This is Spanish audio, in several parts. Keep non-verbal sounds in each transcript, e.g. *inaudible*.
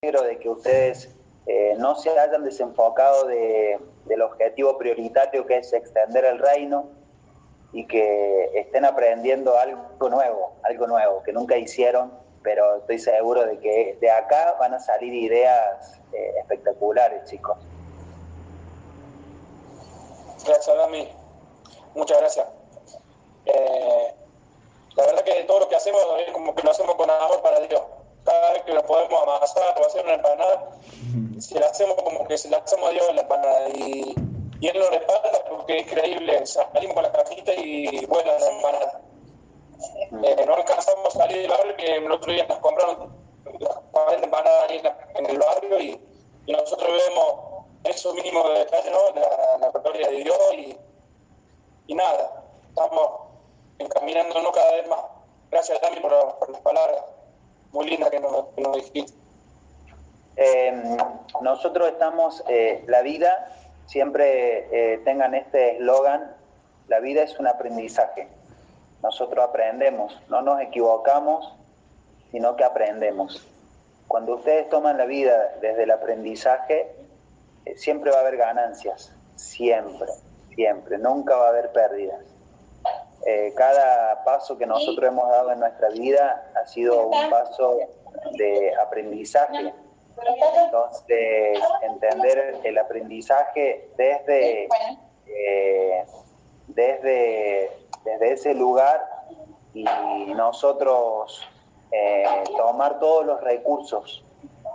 de que ustedes eh, no se hayan desenfocado del objetivo prioritario que es extender el reino y que estén aprendiendo algo nuevo, algo nuevo que nunca hicieron, pero estoy seguro de que de acá van a salir ideas eh, espectaculares, chicos. Gracias, Dami. Muchas gracias. Eh, la verdad que todo lo que hacemos es como que lo hacemos con amor para Dios cada vez que lo podemos amasar o hacer una empanada, si la hacemos como que se la hacemos a Dios la empanada y, y él nos respalda porque es increíble, salimos con la cajita y vuelan la empanada. Eh, no alcanzamos a salir del barrio que el otro día nos compraron las 40 empanadas ahí en, el barrio y, nosotros vemos eso mínimo de detalle, ¿no? La, la gloria de Dios y, y nada, estamos encaminándonos cada vez más. Gracias también por, por las palabras muy linda que nos, dijiste. Eh, nosotros estamos, eh, la vida, siempre eh, tengan este eslogan, la vida es un aprendizaje. Nosotros aprendemos, no nos equivocamos, sino que aprendemos. Cuando ustedes toman la vida desde el aprendizaje, siempre va a haber ganancias, siempre, siempre, nunca va a haber pérdidas. Eh, cada paso que nosotros hemos dado en nuestra vida ha sido un paso de aprendizaje. Entonces, entender el aprendizaje desde, eh, desde, desde ese lugar y nosotros eh, tomar todos los recursos,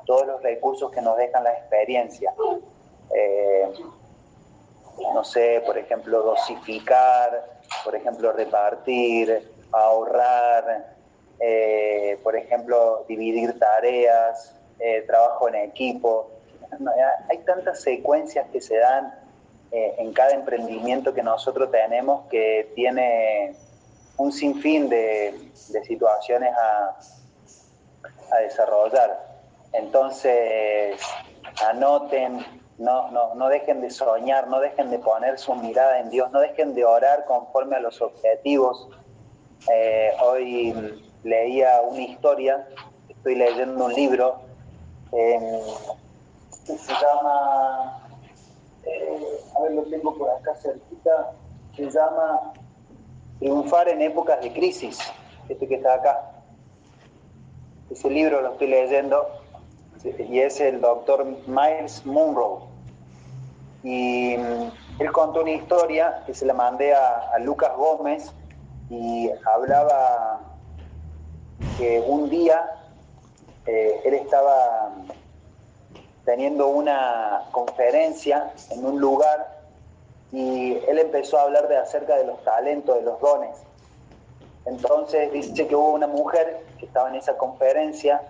todos los recursos que nos dejan la experiencia. no sé, por ejemplo, dosificar, por ejemplo, repartir, ahorrar, eh, por ejemplo, dividir tareas, eh, trabajo en equipo. Hay tantas secuencias que se dan eh, en cada emprendimiento que nosotros tenemos que tiene un sinfín de, de situaciones a, a desarrollar. Entonces, anoten, no, no, no dejen de soñar, no dejen de poner su mirada en Dios, no dejen de orar conforme a los objetivos. Eh, hoy leía una historia, estoy leyendo un libro que se llama, eh, a ver, lo tengo por acá cerquita, se llama Triunfar en épocas de crisis, este que está acá. Ese libro lo estoy leyendo y es el doctor Miles Monroe. Y él contó una historia que se la mandé a, Lucas Gómez y hablaba que un día eh, él estaba teniendo una conferencia en un lugar y él empezó a hablar de acerca de los talentos, de los dones. Entonces dice que hubo una mujer que estaba en esa conferencia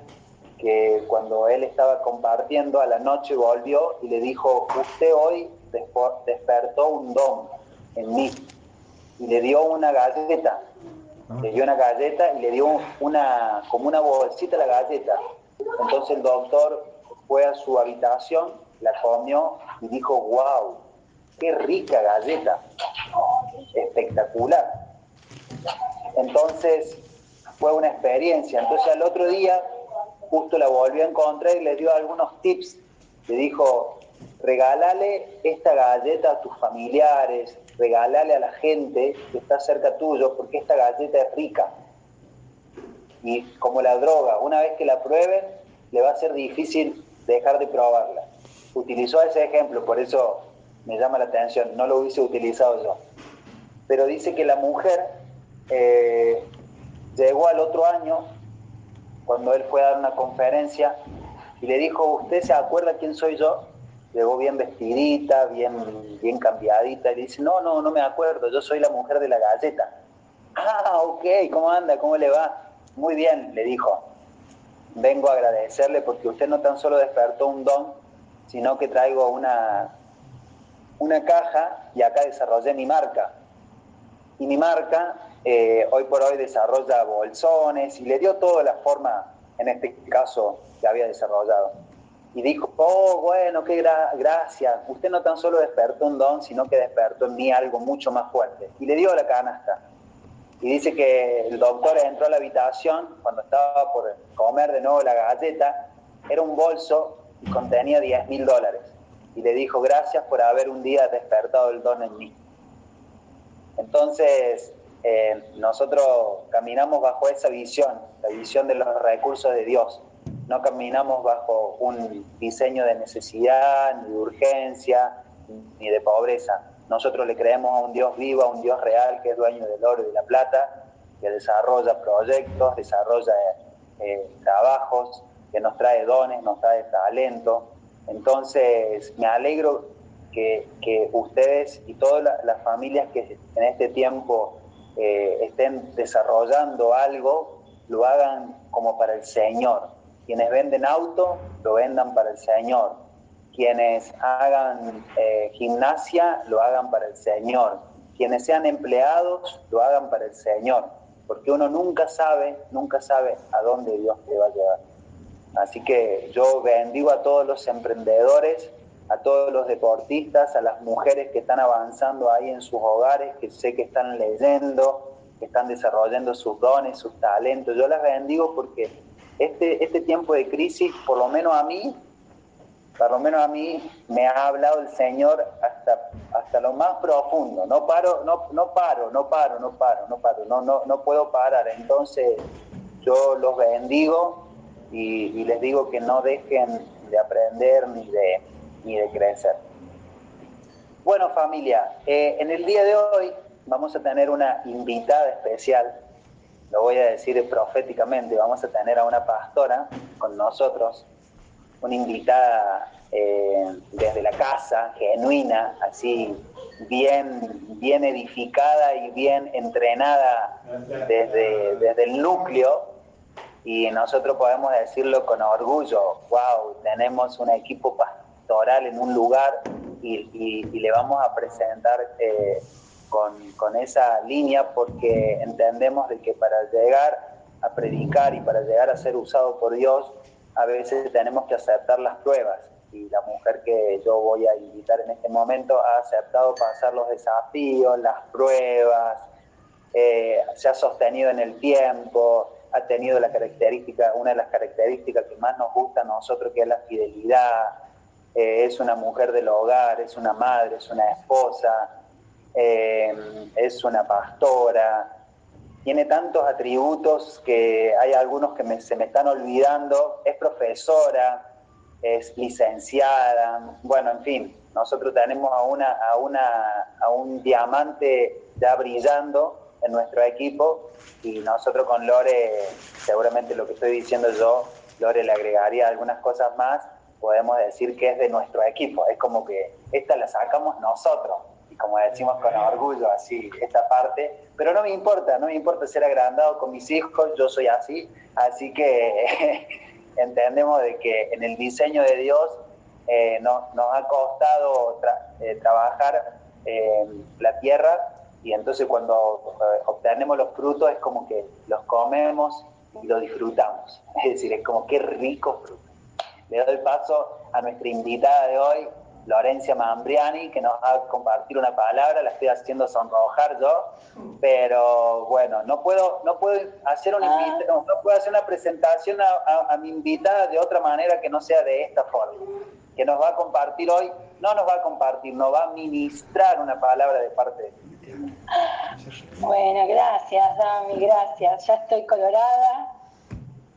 que cuando él estaba compartiendo a la noche volvió y le dijo, usted hoy despertó un don en mí. Y le dio una galleta, ah. le dio una galleta y le dio una, como una bolsita la galleta. Entonces el doctor fue a su habitación, la comió y dijo, wow, qué rica galleta, espectacular. Entonces fue una experiencia. Entonces al otro día justo la volvió a encontrar y le dio algunos tips. Le dijo, regálale esta galleta a tus familiares, regálale a la gente que está cerca tuyo, porque esta galleta es rica. Y como la droga, una vez que la prueben, le va a ser difícil dejar de probarla. Utilizó ese ejemplo, por eso me llama la atención, no lo hubiese utilizado yo. Pero dice que la mujer eh, llegó al otro año cuando él fue a dar una conferencia y le dijo, ¿usted se acuerda quién soy yo? Llegó bien vestidita, bien, bien cambiadita, y le dice, no, no, no me acuerdo, yo soy la mujer de la galleta. *laughs* Ah, ok, ¿cómo anda? ¿Cómo le va? Muy bien, le dijo. Vengo a agradecerle porque usted no tan solo despertó un don, sino que traigo una, una caja y acá desarrollé mi marca. Y mi marca eh, hoy por hoy desarrolla bolsones y le dio toda la forma, en este caso, que había desarrollado. Y dijo, oh, bueno, qué gracias, usted no tan solo despertó un don, sino que despertó en mí algo mucho más fuerte. Y le dio la canasta. Y dice que el doctor entró a la habitación cuando estaba por comer de nuevo la galleta era un bolso y contenía 10 mil dólares. Y le dijo, gracias por haber un día despertado el don en mí. Entonces, eh, nosotros caminamos bajo esa visión, la visión de los recursos de Dios. No caminamos bajo un diseño de necesidad, ni de urgencia, ni de pobreza. Nosotros le creemos a un Dios vivo, a un Dios real que es dueño del oro y de la plata, que desarrolla proyectos, desarrolla eh, trabajos, que nos trae dones, nos trae talento. Entonces, me alegro que, ustedes y todas las familias que en este tiempo eh, estén desarrollando algo, lo hagan como para el Señor. Quienes venden auto, lo vendan para el Señor. Quienes hagan eh, gimnasia, lo hagan para el Señor. Quienes sean empleados, lo hagan para el Señor. Porque uno nunca sabe, nunca sabe a dónde Dios te va a llevar. Así que yo bendigo a todos los emprendedores, a todos los deportistas, a las mujeres que están avanzando ahí en sus hogares, que sé que están leyendo, que están desarrollando sus dones, sus talentos. Yo las bendigo porque este, este tiempo de crisis, por lo menos a mí, por lo menos a mí, me ha hablado el Señor hasta, hasta lo más profundo. No paro, no, no paro, no paro, no paro, no paro, no, no, no puedo parar. Entonces yo los bendigo y, les digo que no dejen de aprender ni de, ni de crecer. Bueno familia, eh, en el día de hoy vamos a tener una invitada especial, lo voy a decir proféticamente, vamos a tener a una pastora con nosotros, una invitada eh, desde la casa, genuina, así bien, bien edificada y bien entrenada desde, desde el núcleo y nosotros podemos decirlo con orgullo, wow, tenemos un equipo pastoral en un lugar y, le vamos a presentar eh, con, esa línea porque entendemos de que para llegar a predicar y para llegar a ser usado por Dios, a veces tenemos que aceptar las pruebas y la mujer que yo voy a invitar en este momento ha aceptado pasar los desafíos, las pruebas, eh, se ha sostenido en el tiempo, ha tenido la característica, una de las características que más nos gusta a nosotros, que es la fidelidad. Eh, es una mujer del hogar, es una madre, es una esposa, eh, es una pastora. Tiene tantos atributos que hay algunos que se me están olvidando. Es profesora, es licenciada. Bueno, en fin, nosotros tenemos a, una, a, una, a un diamante ya brillando en nuestro equipo y nosotros con Lore, seguramente lo que estoy diciendo yo, Lore le agregaría algunas cosas más, podemos decir que es de nuestro equipo, es como que esta la sacamos nosotros. Y como decimos con orgullo así esta parte, pero no me importa, no me importa ser agrandado con mis hijos, yo soy así, así que *laughs* entendemos de que en el diseño de Dios eh, nos ha costado eh, trabajar eh, la tierra. Y entonces cuando obtenemos los frutos es como que los comemos y los disfrutamos. *laughs* Es decir, es como qué rico fruto. Le doy paso a nuestra invitada de hoy, Lorencia Mambriani, que nos va a compartir una palabra, la estoy haciendo sonrojar yo, pero bueno, no puedo, no puedo hacer una ah. no, puedo hacer una presentación a, a mi invitada de otra manera que no sea de esta forma, que nos va a compartir hoy, no nos va a compartir, nos va a ministrar una palabra de parte de bueno, gracias, Dami, gracias. Ya estoy colorada.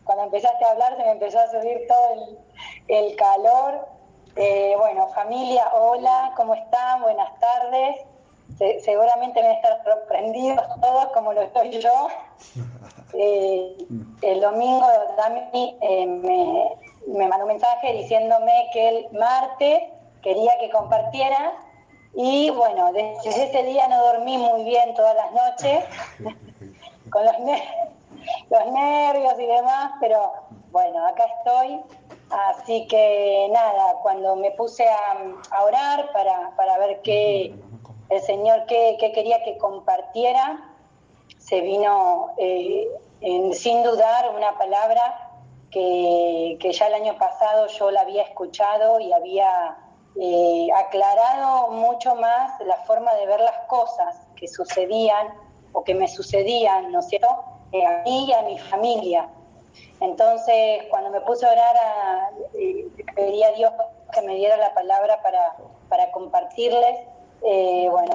Cuando empezaste a hablar se me empezó a subir todo el, calor. Eh, bueno, familia, hola, ¿cómo están? Buenas tardes. seguramente van a estar sorprendidos todos como lo estoy yo. *laughs* Eh, el domingo Dami eh, me, me mandó un mensaje diciéndome que el martes quería que compartiera y bueno, desde ese día no dormí muy bien todas las noches, *laughs* con los, nervios y demás, pero bueno, acá estoy. Así que nada, cuando me puse a, orar para, ver qué el Señor qué, quería que compartiera, se vino eh, sin dudar una palabra que, que ya el año pasado yo la había escuchado y había eh, aclarado mucho más la forma de ver las cosas que sucedían o que me sucedían, ¿no es cierto?, a mí y a mi familia. Entonces, cuando me puse a orar, a, eh, pedí a Dios que me diera la palabra para, para compartirles. Eh, bueno,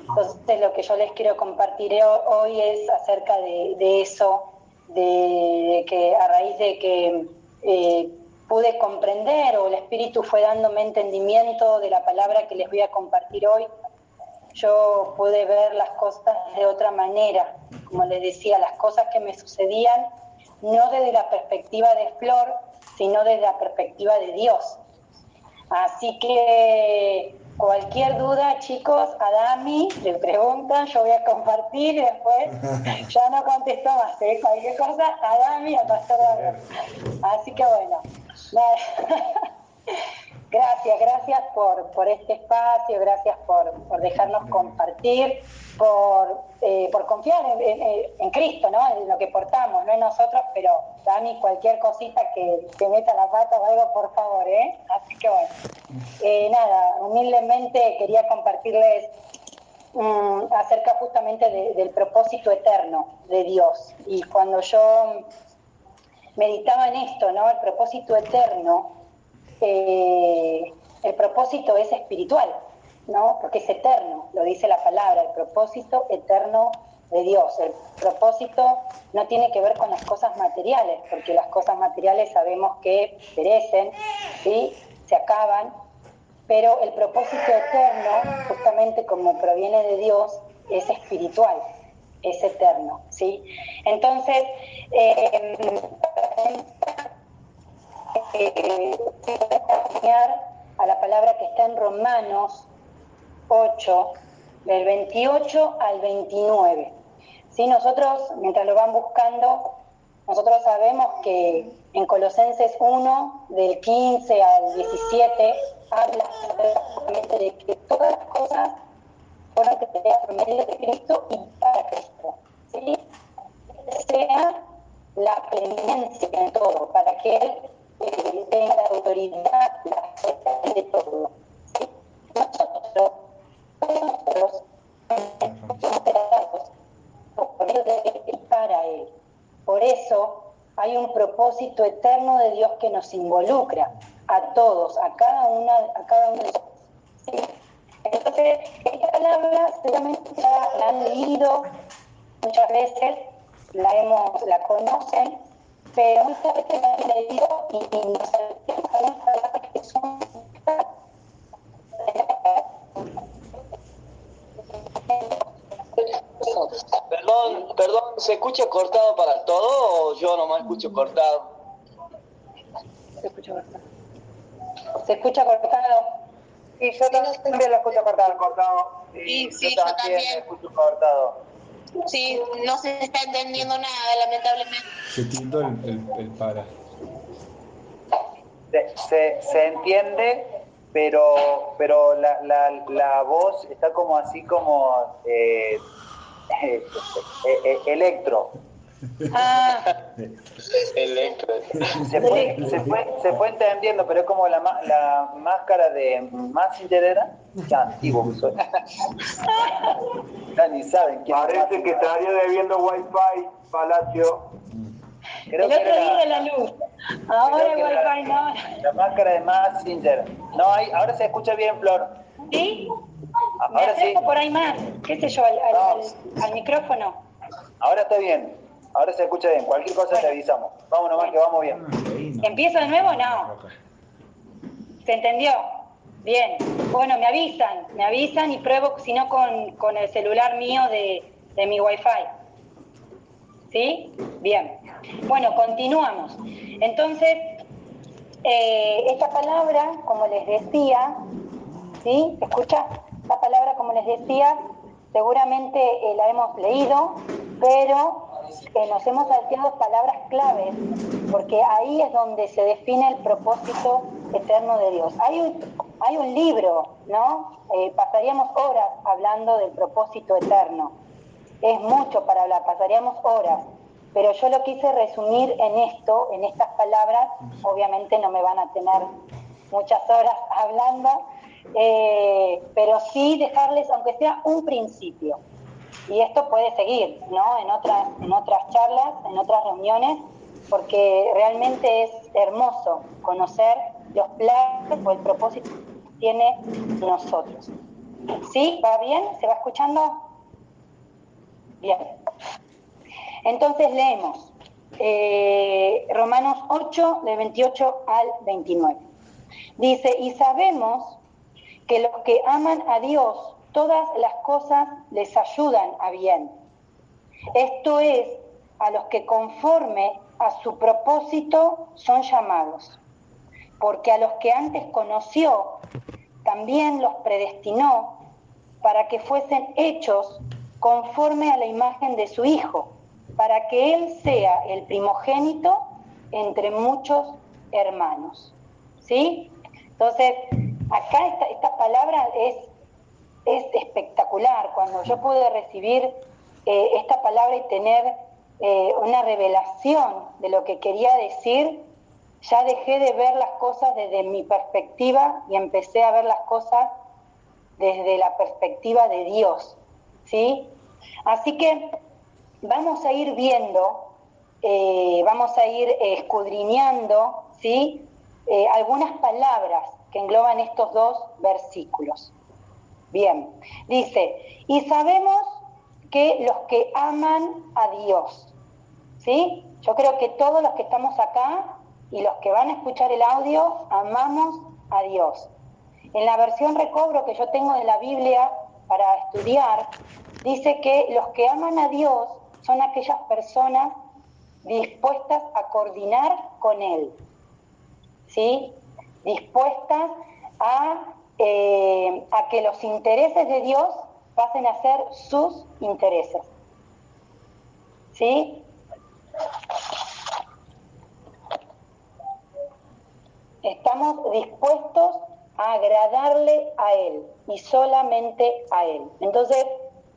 entonces lo que yo les quiero compartir hoy es acerca de, eso, de, que a raíz de que eh, pude comprender o el Espíritu fue dándome entendimiento de la palabra que les voy a compartir hoy, yo pude ver las cosas de otra manera. Como les decía, las cosas que me sucedían no desde la perspectiva de Flor, sino desde la perspectiva de Dios. Así que cualquier duda, chicos, a Dami le preguntan, yo voy a compartir y después *laughs* ya no contesto más. ¿eh? Cualquier cosa, a Dami, a Pastor Así que bueno, *laughs* Gracias, gracias por, por este espacio, gracias por, por dejarnos compartir, por, eh, por confiar en, Cristo, ¿no? en lo que portamos, no en nosotros, pero Dani, cualquier cosita que, que meta la pata o algo, por favor, ¿eh? Así que bueno, eh, nada, humildemente quería compartirles mm, acerca justamente del propósito eterno de Dios. Y cuando yo meditaba en esto, ¿no? El propósito eterno eh, el propósito es espiritual, ¿no? Porque es eterno, lo dice la palabra, el propósito eterno de Dios. El propósito no tiene que ver con las cosas materiales, porque las cosas materiales sabemos que perecen, ¿sí? se acaban, pero el propósito eterno, justamente como proviene de Dios, es espiritual, es eterno. ¿sí? Entonces, eh, eh, a la palabra que está en Romanos 8, del 28 al 29. Si Nosotros, mientras lo van buscando, nosotros sabemos que en Colosenses 1, del 15 al 17, habla de que todas las cosas fueron creadas por medio de Cristo y para Cristo. ¿sí? Sea la preeminencia en todo, para que Él tenga la autoridad, la de todo. Nosotros, nosotros, somos creados por Él y para Él. Por eso hay un propósito eterno de Dios que nos involucra a todos, a cada una, a cada uno de nosotros. Entonces, esta palabra seguramente ya la han leído muchas veces, la hemos, la conocen, pero muchas veces la han leído y, y no sabemos palabras que son Perdón, perdón, ¿se escucha cortado para todo o yo nomás escucho cortado? Se escucha cortado. ¿Se escucha cortado? Sí, yo también lo escucho cortado. cortado. Sí, sí, yo, también. escucho cortado. Sí, no se está entendiendo nada, lamentablemente. Se tildó el, el, para. Se, se, entiende, pero, pero la, la, la voz está como así como eh, eh, eh, electro. Ah. Electro. Se fue, se, fue, se fue entendiendo, pero es como la, la máscara de Massinger era. Ya antiguo que soy. *laughs* ya ni saben quién Parece que estaría debiendo wifi, Palacio. Creo el otro día la luz. Ahora el wifi no. La máscara de Massinger. No, hay, ahora se escucha bien, Flor. ¿Sí? Ahora Me sí. por ahí más, qué sé yo, al, al, al micrófono. Ahora está bien. Ahora se escucha bien. Cualquier cosa te avisamos. Vamos nomás que vamos bien. ¿Empiezo de nuevo? No. ¿Se entendió? Bien. Bueno, me avisan. Me avisan y pruebo, si no, con, con el celular mío de, de mi Wi-Fi. ¿Sí? Bien. Bueno, continuamos. Entonces, eh, esta palabra, como les decía, ¿sí? ¿Se escucha? Esta palabra, como les decía, seguramente eh, la hemos leído, pero eh, nos hemos salteado palabras claves, porque ahí es donde se define el propósito eterno de Dios. Hay un, hay un libro, ¿no? Eh, pasaríamos horas hablando del propósito eterno. Es mucho para hablar, pasaríamos horas. Pero yo lo quise resumir en esto, en estas palabras. Obviamente no me van a tener muchas horas *laughs* hablando, eh, pero sí dejarles, aunque sea un principio. y esto puede seguir, ¿no? En otras, en otras charlas, en otras reuniones, porque realmente es hermoso conocer los planes o el propósito que tiene nosotros. ¿Sí? ¿Va bien? ¿Se va escuchando? Bien. Entonces leemos eh, Romanos 8, de 28 al 29. Dice, y sabemos que los que aman a Dios, todas las cosas les ayudan a bien. Esto es, a los que conforme a su propósito son llamados. Porque a los que antes conoció, también los predestinó para que fuesen hechos conforme a la imagen de su Hijo, para que Él sea el primogénito entre muchos hermanos. ¿Sí? Entonces, acá esta, palabra es, es espectacular. Cuando yo pude recibir eh, esta palabra y tener eh, una revelación de lo que quería decir, ya dejé de ver las cosas desde mi perspectiva y empecé a ver las cosas desde la perspectiva de Dios. ¿sí? Así que vamos a ir viendo, eh, vamos a ir escudriñando ¿sí? Eh, algunas palabras que engloban estos dos versículos. Bien, dice, y sabemos que los que aman a Dios, ¿sí? Yo creo que todos los que estamos acá y los que van a escuchar el audio, amamos a Dios. En la versión recobro que yo tengo de la Biblia para estudiar, dice que los que aman a Dios son aquellas personas dispuestas a coordinar con Él. ¿sí? dispuestas a, eh, que los intereses de Dios pasen a ser sus intereses. ¿Sí? Estamos dispuestos a agradarle a Él y solamente a Él. Entonces,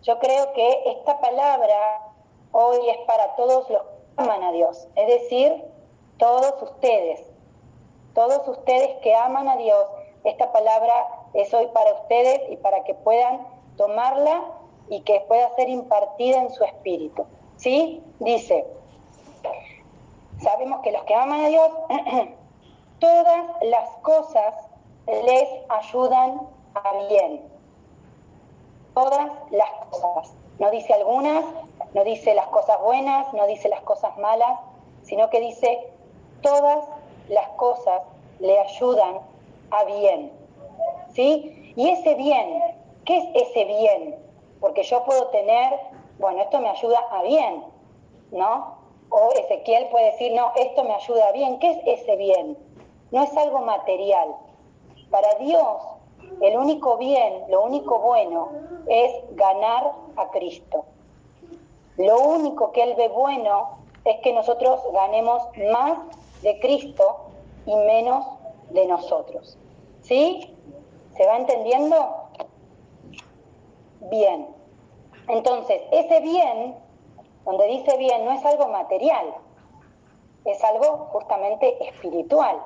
yo creo que esta palabra hoy es para todos los que aman a Dios, es decir, todos ustedes, todos ustedes que aman a Dios, esta palabra es hoy para ustedes y para que puedan tomarla y que pueda ser impartida en su espíritu. ¿Sí? Dice, sabemos que los que aman a Dios, *clears throat* todas las cosas les ayudan a bien. Todas las cosas. No dice algunas, no dice las cosas buenas, no dice las cosas malas, sino que dice todas las cosas le ayudan a bien. ¿Sí? Y ese bien, ¿qué es ese bien? Porque yo puedo tener, bueno, esto me ayuda a bien, ¿no? O Ezequiel puede decir, no, esto me ayuda a bien. ¿Qué es ese bien? No es algo material. Para Dios, el único bien, lo único bueno, es ganar a Cristo. Lo único que Él ve bueno es que nosotros ganemos más de Cristo y menos de nosotros. ¿Sí? ¿Se va entendiendo? Bien. Entonces, ese bien, donde dice bien, no es algo material, es algo justamente espiritual.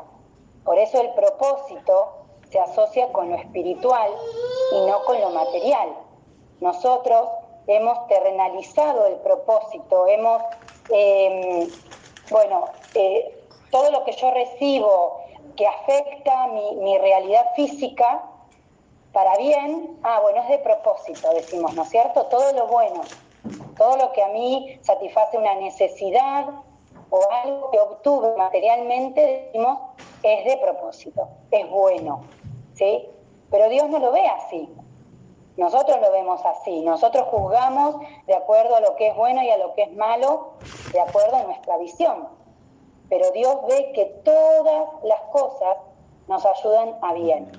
Por eso el propósito se asocia con lo espiritual y no con lo material. Nosotros hemos terrenalizado el propósito, hemos, em, bueno, eh, todo lo que yo recibo que afecta mi, realidad física para bien, ah, bueno, es de propósito, decimos, ¿no es cierto? Todo lo bueno, todo lo que a mí satisface una necesidad o algo que obtuve materialmente, decimos, es de propósito, es bueno, ¿sí? Pero Dios no lo ve así. Nosotros lo vemos así, nosotros juzgamos de acuerdo a lo que es bueno y a lo que es malo, de acuerdo a nuestra visión pero Dios ve que todas las cosas nos ayudan a bien.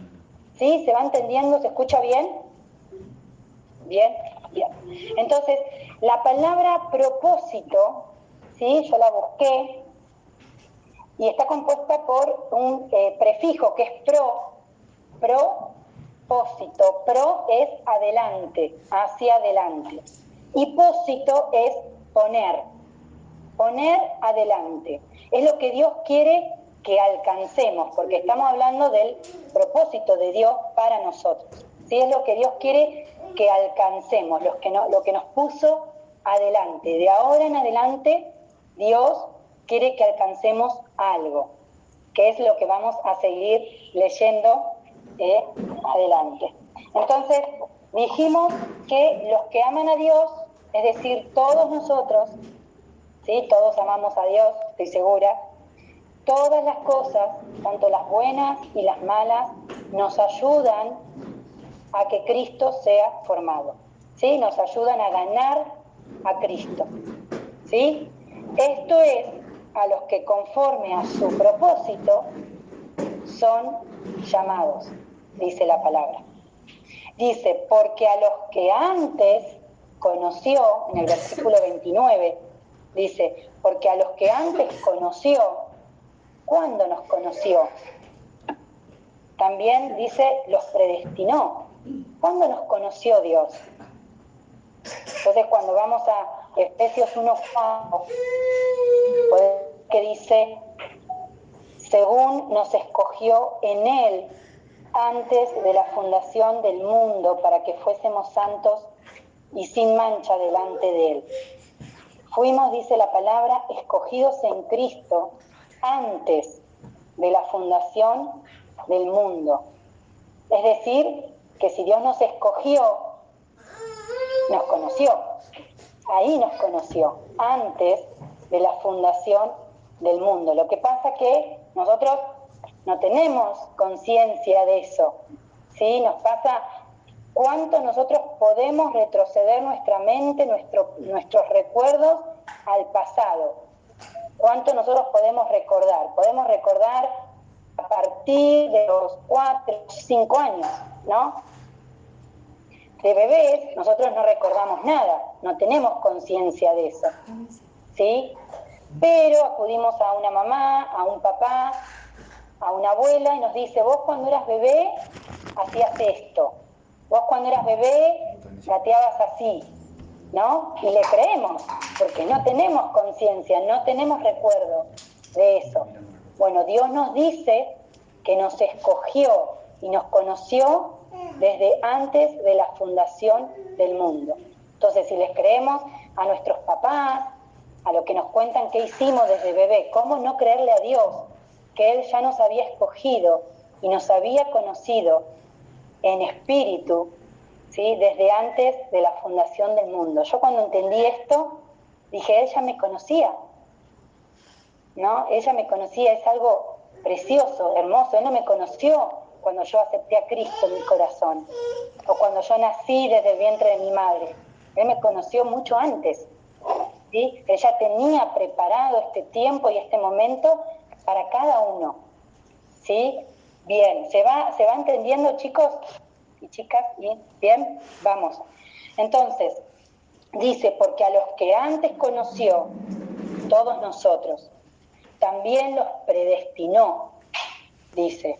¿Sí? ¿Se va entendiendo? ¿Se escucha bien? Bien, bien. Entonces, la palabra propósito, ¿sí? Yo la busqué y está compuesta por un eh, prefijo que es pro, propósito. Pro es adelante, hacia adelante. Y pósito es poner, poner adelante. Es lo que Dios quiere que alcancemos, porque estamos hablando del propósito de Dios para nosotros. ¿sí? Es lo que Dios quiere que alcancemos, los que no, lo que nos puso adelante. De ahora en adelante, Dios quiere que alcancemos algo, que es lo que vamos a seguir leyendo eh, adelante. Entonces, dijimos que los que aman a Dios, es decir, todos nosotros, ¿sí? todos amamos a Dios, estoy segura, todas las cosas, tanto las buenas y las malas, nos ayudan a que Cristo sea formado. ¿sí? Nos ayudan a ganar a Cristo. ¿sí? Esto es a los que conforme a su propósito son llamados, dice la palabra. Dice, porque a los que antes conoció, en el versículo 29, dice, porque a los que antes conoció, ¿cuándo nos conoció? También dice, los predestinó. ¿Cuándo nos conoció Dios? Entonces, cuando vamos a Efesios 1.4, que dice, según nos escogió en Él antes de la fundación del mundo para que fuésemos santos y sin mancha delante de Él. Fuimos, dice la palabra, escogidos en Cristo antes de la fundación del mundo. Es decir, que si Dios nos escogió, nos conoció. Ahí nos conoció, antes de la fundación del mundo. Lo que pasa que nosotros no tenemos conciencia de eso. ¿sí? Nos pasa cuánto nosotros podemos retroceder nuestra mente, nuestro, nuestros recuerdos al pasado. Cuánto nosotros podemos recordar. Podemos recordar a partir de los cuatro, cinco años, ¿no? De bebés nosotros no recordamos nada, no tenemos conciencia de eso, ¿sí? Pero acudimos a una mamá, a un papá, a una abuela y nos dice, vos cuando eras bebé hacías esto, vos cuando eras bebé gateabas así, ¿no? Y le creemos, porque no tenemos conciencia, no tenemos recuerdo de eso. Bueno, Dios nos dice que nos escogió y nos conoció desde antes de la fundación del mundo. Entonces, si les creemos a nuestros papás, a lo que nos cuentan que hicimos desde bebé, ¿cómo no creerle a Dios que Él ya nos había escogido y nos había conocido en espíritu, ¿sí? desde antes de la fundación del mundo? Yo cuando entendí esto, dije, Él ya me conocía, ¿no? Ella me conocía, es algo precioso, hermoso, Él no me conoció cuando yo acepté a Cristo en mi corazón, o cuando yo nací desde el vientre de mi madre. Él me conoció mucho antes. ¿Sí? Tenía preparado este tiempo y este momento para cada uno. ¿sí? Bien, ¿se va, ¿se va entendiendo chicos y chicas? Bien, vamos. Entonces, dice, porque a los que antes conoció, todos nosotros, también los predestinó, dice,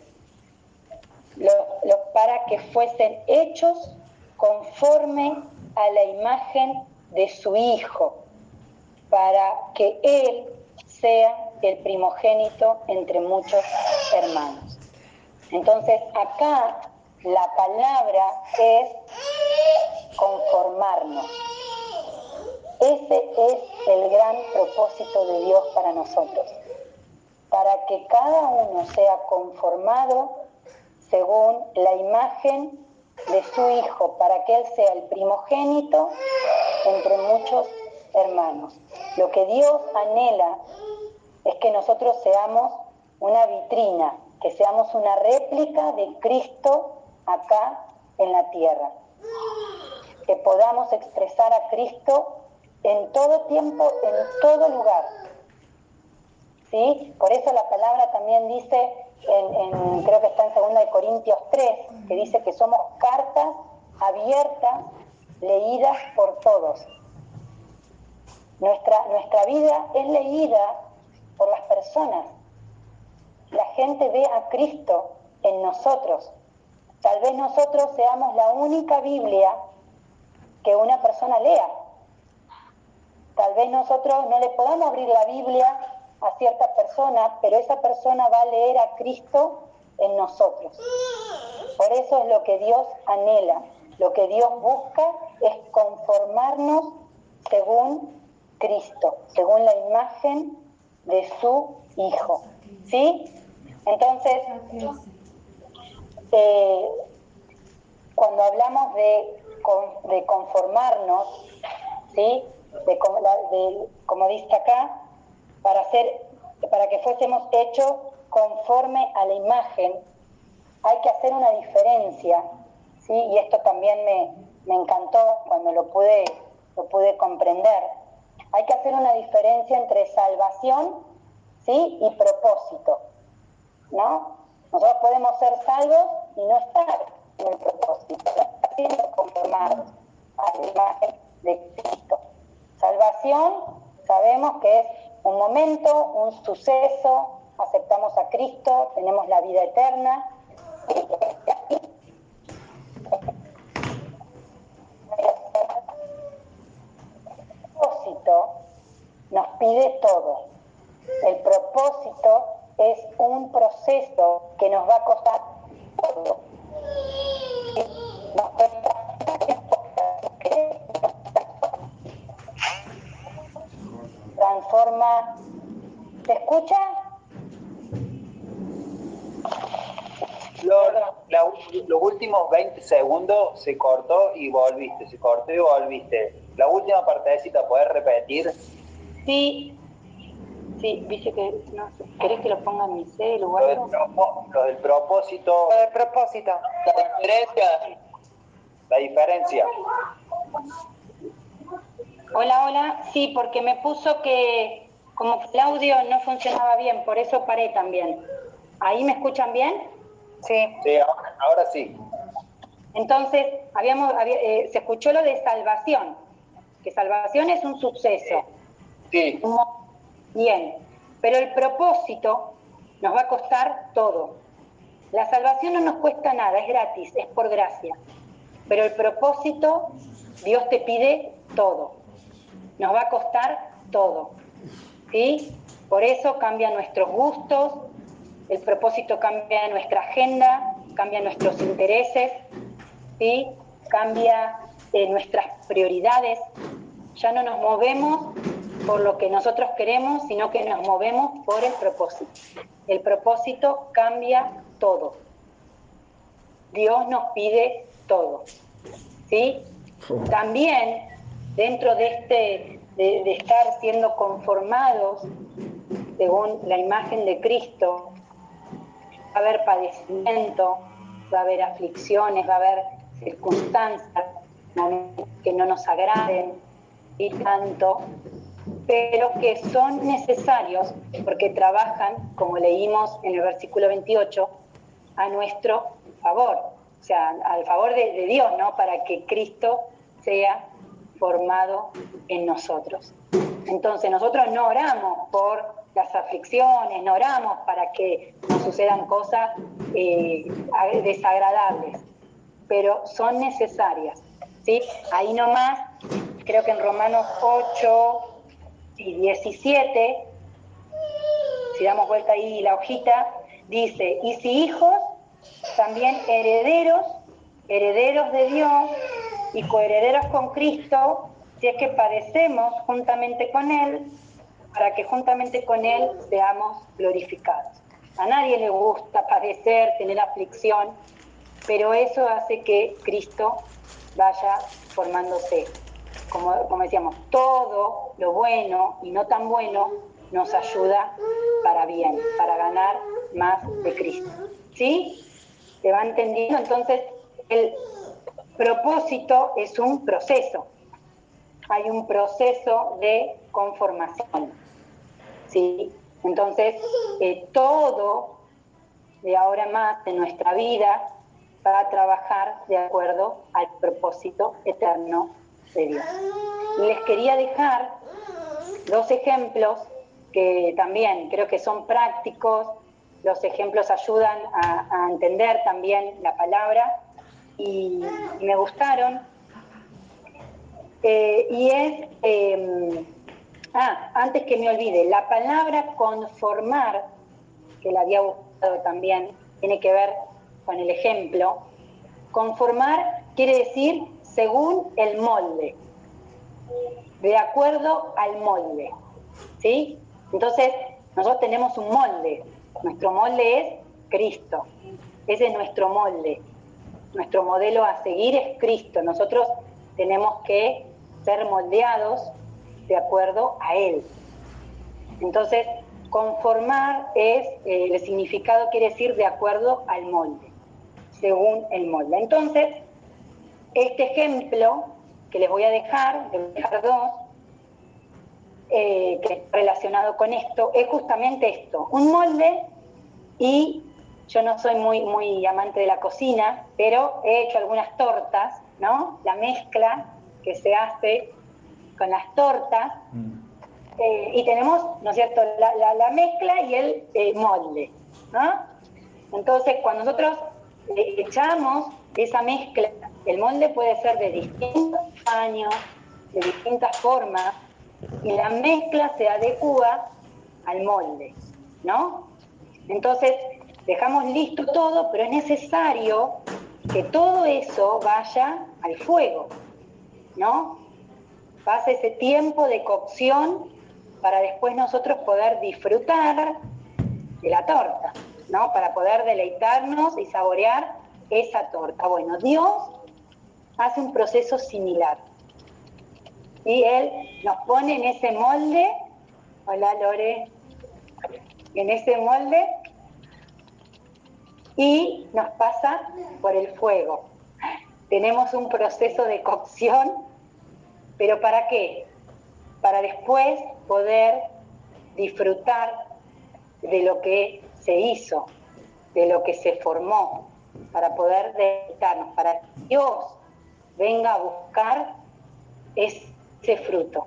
para que fuesen hechos conforme a la imagen de su Hijo, para que Él sea el primogénito entre muchos hermanos. Entonces, acá la palabra es conformarnos. Ese es el gran propósito de Dios para nosotros, para que cada uno sea conformado según la imagen de su Hijo, para que Él sea el primogénito entre muchos hermanos. Lo que Dios anhela es que nosotros seamos una vitrina, que seamos una réplica de Cristo acá en la tierra. Que podamos expresar a Cristo en todo tiempo, en todo lugar. ¿Sí? Por eso la palabra también dice, en, creo que está en 2 de Corintios 3, que dice que somos cartas abiertas, leídas por todos. Nuestra, nuestra vida es leída por las personas. La gente ve a Cristo en nosotros. Tal vez nosotros seamos la única Biblia que una persona lea. Tal vez nosotros no le podamos abrir la Biblia a cierta persona, pero esa persona va a leer a Cristo en nosotros. Por eso es lo que Dios anhela, lo que Dios busca es conformarnos según Cristo, según la imagen de su Hijo. ¿Sí? Entonces, eh, cuando hablamos de, de conformarnos, ¿sí? De, como dice acá, para, para que fuésemos hechos conforme a la imagen, hay que hacer una diferencia, ¿sí? y esto también me, me encantó cuando lo pude, lo pude comprender. Hay que hacer una diferencia entre salvación ¿sí? y propósito. ¿no? Nosotros podemos ser salvos y no estar en el propósito, no conformados a la imagen de Cristo. Salvación sabemos que es un momento, un suceso, aceptamos a Cristo, tenemos la vida eterna. El nos pide todo. El propósito es un proceso que nos va a costar todo. Transforma. ¿Se escucha? los últimos 20 segundos se cortó y volviste, se cortó y volviste. La última partecita, ¿puedes repetir? Sí, Sí, dice que, no sé, ¿querés que lo ponga en mi cel o del, lo del propósito. Lo del propósito. La diferencia. La diferencia. Hola, hola. Sí, porque me puso que como el audio no funcionaba bien, por eso paré también. ¿Ahí me escuchan bien? Sí. Sí, ahora, sí. Entonces, habíamos, eh, se escuchó lo de salvación, que salvación es un suceso. Sí. Bien, pero el propósito nos va a costar todo. La salvación no nos cuesta nada, es gratis, es por gracia. Pero el propósito, Dios te pide todo. Nos va a costar todo. ¿Sí? Por eso cambian nuestros gustos, el propósito cambia nuestra agenda, cambia nuestros intereses, ¿sí? cambia nuestras prioridades. Ya no nos movemos por lo que nosotros queremos, sino que nos movemos por el propósito. El propósito cambia todo. Dios nos pide todo. ¿Sí? También dentro de este de, estar siendo conformados según la imagen de Cristo, va a haber padecimiento, va a haber aflicciones, va a haber circunstancias que no nos agraden y tanto, pero que son necesarios porque trabajan, como leímos en el versículo 28, a nuestro favor, o sea, al favor de, Dios, ¿no? Para que Cristo sea formado en nosotros. Entonces nosotros no oramos por las aflicciones, no oramos para que nos sucedan cosas eh, desagradables, pero son necesarias. ¿Sí? Ahí nomás, creo que en Romanos 8, y 17, si damos vuelta ahí la hojita, dice, y si hijos, también herederos, herederos de Dios y coherederos con Cristo, si es que padecemos juntamente con Él, para que juntamente con Él seamos glorificados. A nadie le gusta padecer, tener aflicción, pero eso hace que Cristo vaya formándose como, decíamos, todo lo bueno y no tan bueno nos ayuda para bien, para ganar más de Cristo. ¿Sí? ¿Se va entendiendo? Entonces, el propósito es un proceso. Hay un proceso de conformación. ¿Sí? Entonces, eh, todo de ahora más de nuestra vida va a trabajar de acuerdo al propósito eterno de Dios. Y les quería dejar dos ejemplos que también creo que son prácticos, los ejemplos ayudan a, entender también la palabra y, me gustaron. Eh, y es, em, ah, antes que me olvide, la palabra conformar, que la había buscado también, tiene que ver con el ejemplo. Conformar quiere decir según el molde, de acuerdo al molde. ¿Sí? Entonces, nosotros tenemos un molde. Nuestro molde es Cristo. Ese es nuestro molde. Nuestro modelo a seguir es Cristo. Nosotros tenemos que ser moldeados de acuerdo a Él. Entonces, conformar es, eh, el significado quiere decir de acuerdo al molde, según el molde. Entonces, este ejemplo que les voy a dejar, de dejar dos, eh, que es relacionado con esto, es justamente esto, un molde y yo no soy muy, muy amante de la cocina, pero he hecho algunas tortas, ¿no? La mezcla que se hace con las tortas, Mm. eh, y tenemos, ¿no es cierto?, la, la- la mezcla y el eh, molde, ¿no? Entonces, cuando nosotros echamos esa mezcla, el molde puede ser de distintos tamaños, de distintas formas, y la mezcla se adecua al molde, ¿no? Entonces, dejamos listo todo, pero es necesario que todo eso vaya al fuego, ¿no? Pasa ese tiempo de cocción para después nosotros poder disfrutar de la torta, ¿no? Para poder deleitarnos y saborear esa torta. Bueno, Dios hace un proceso similar. Y Él nos pone en ese molde, hola Lore, en ese molde y nos pasa por el fuego. Tenemos un proceso de cocción, pero ¿para qué? Para después poder disfrutar de lo que se hizo, de lo que se formó, para poder deleitarnos, para que Dios venga a buscar ese fruto.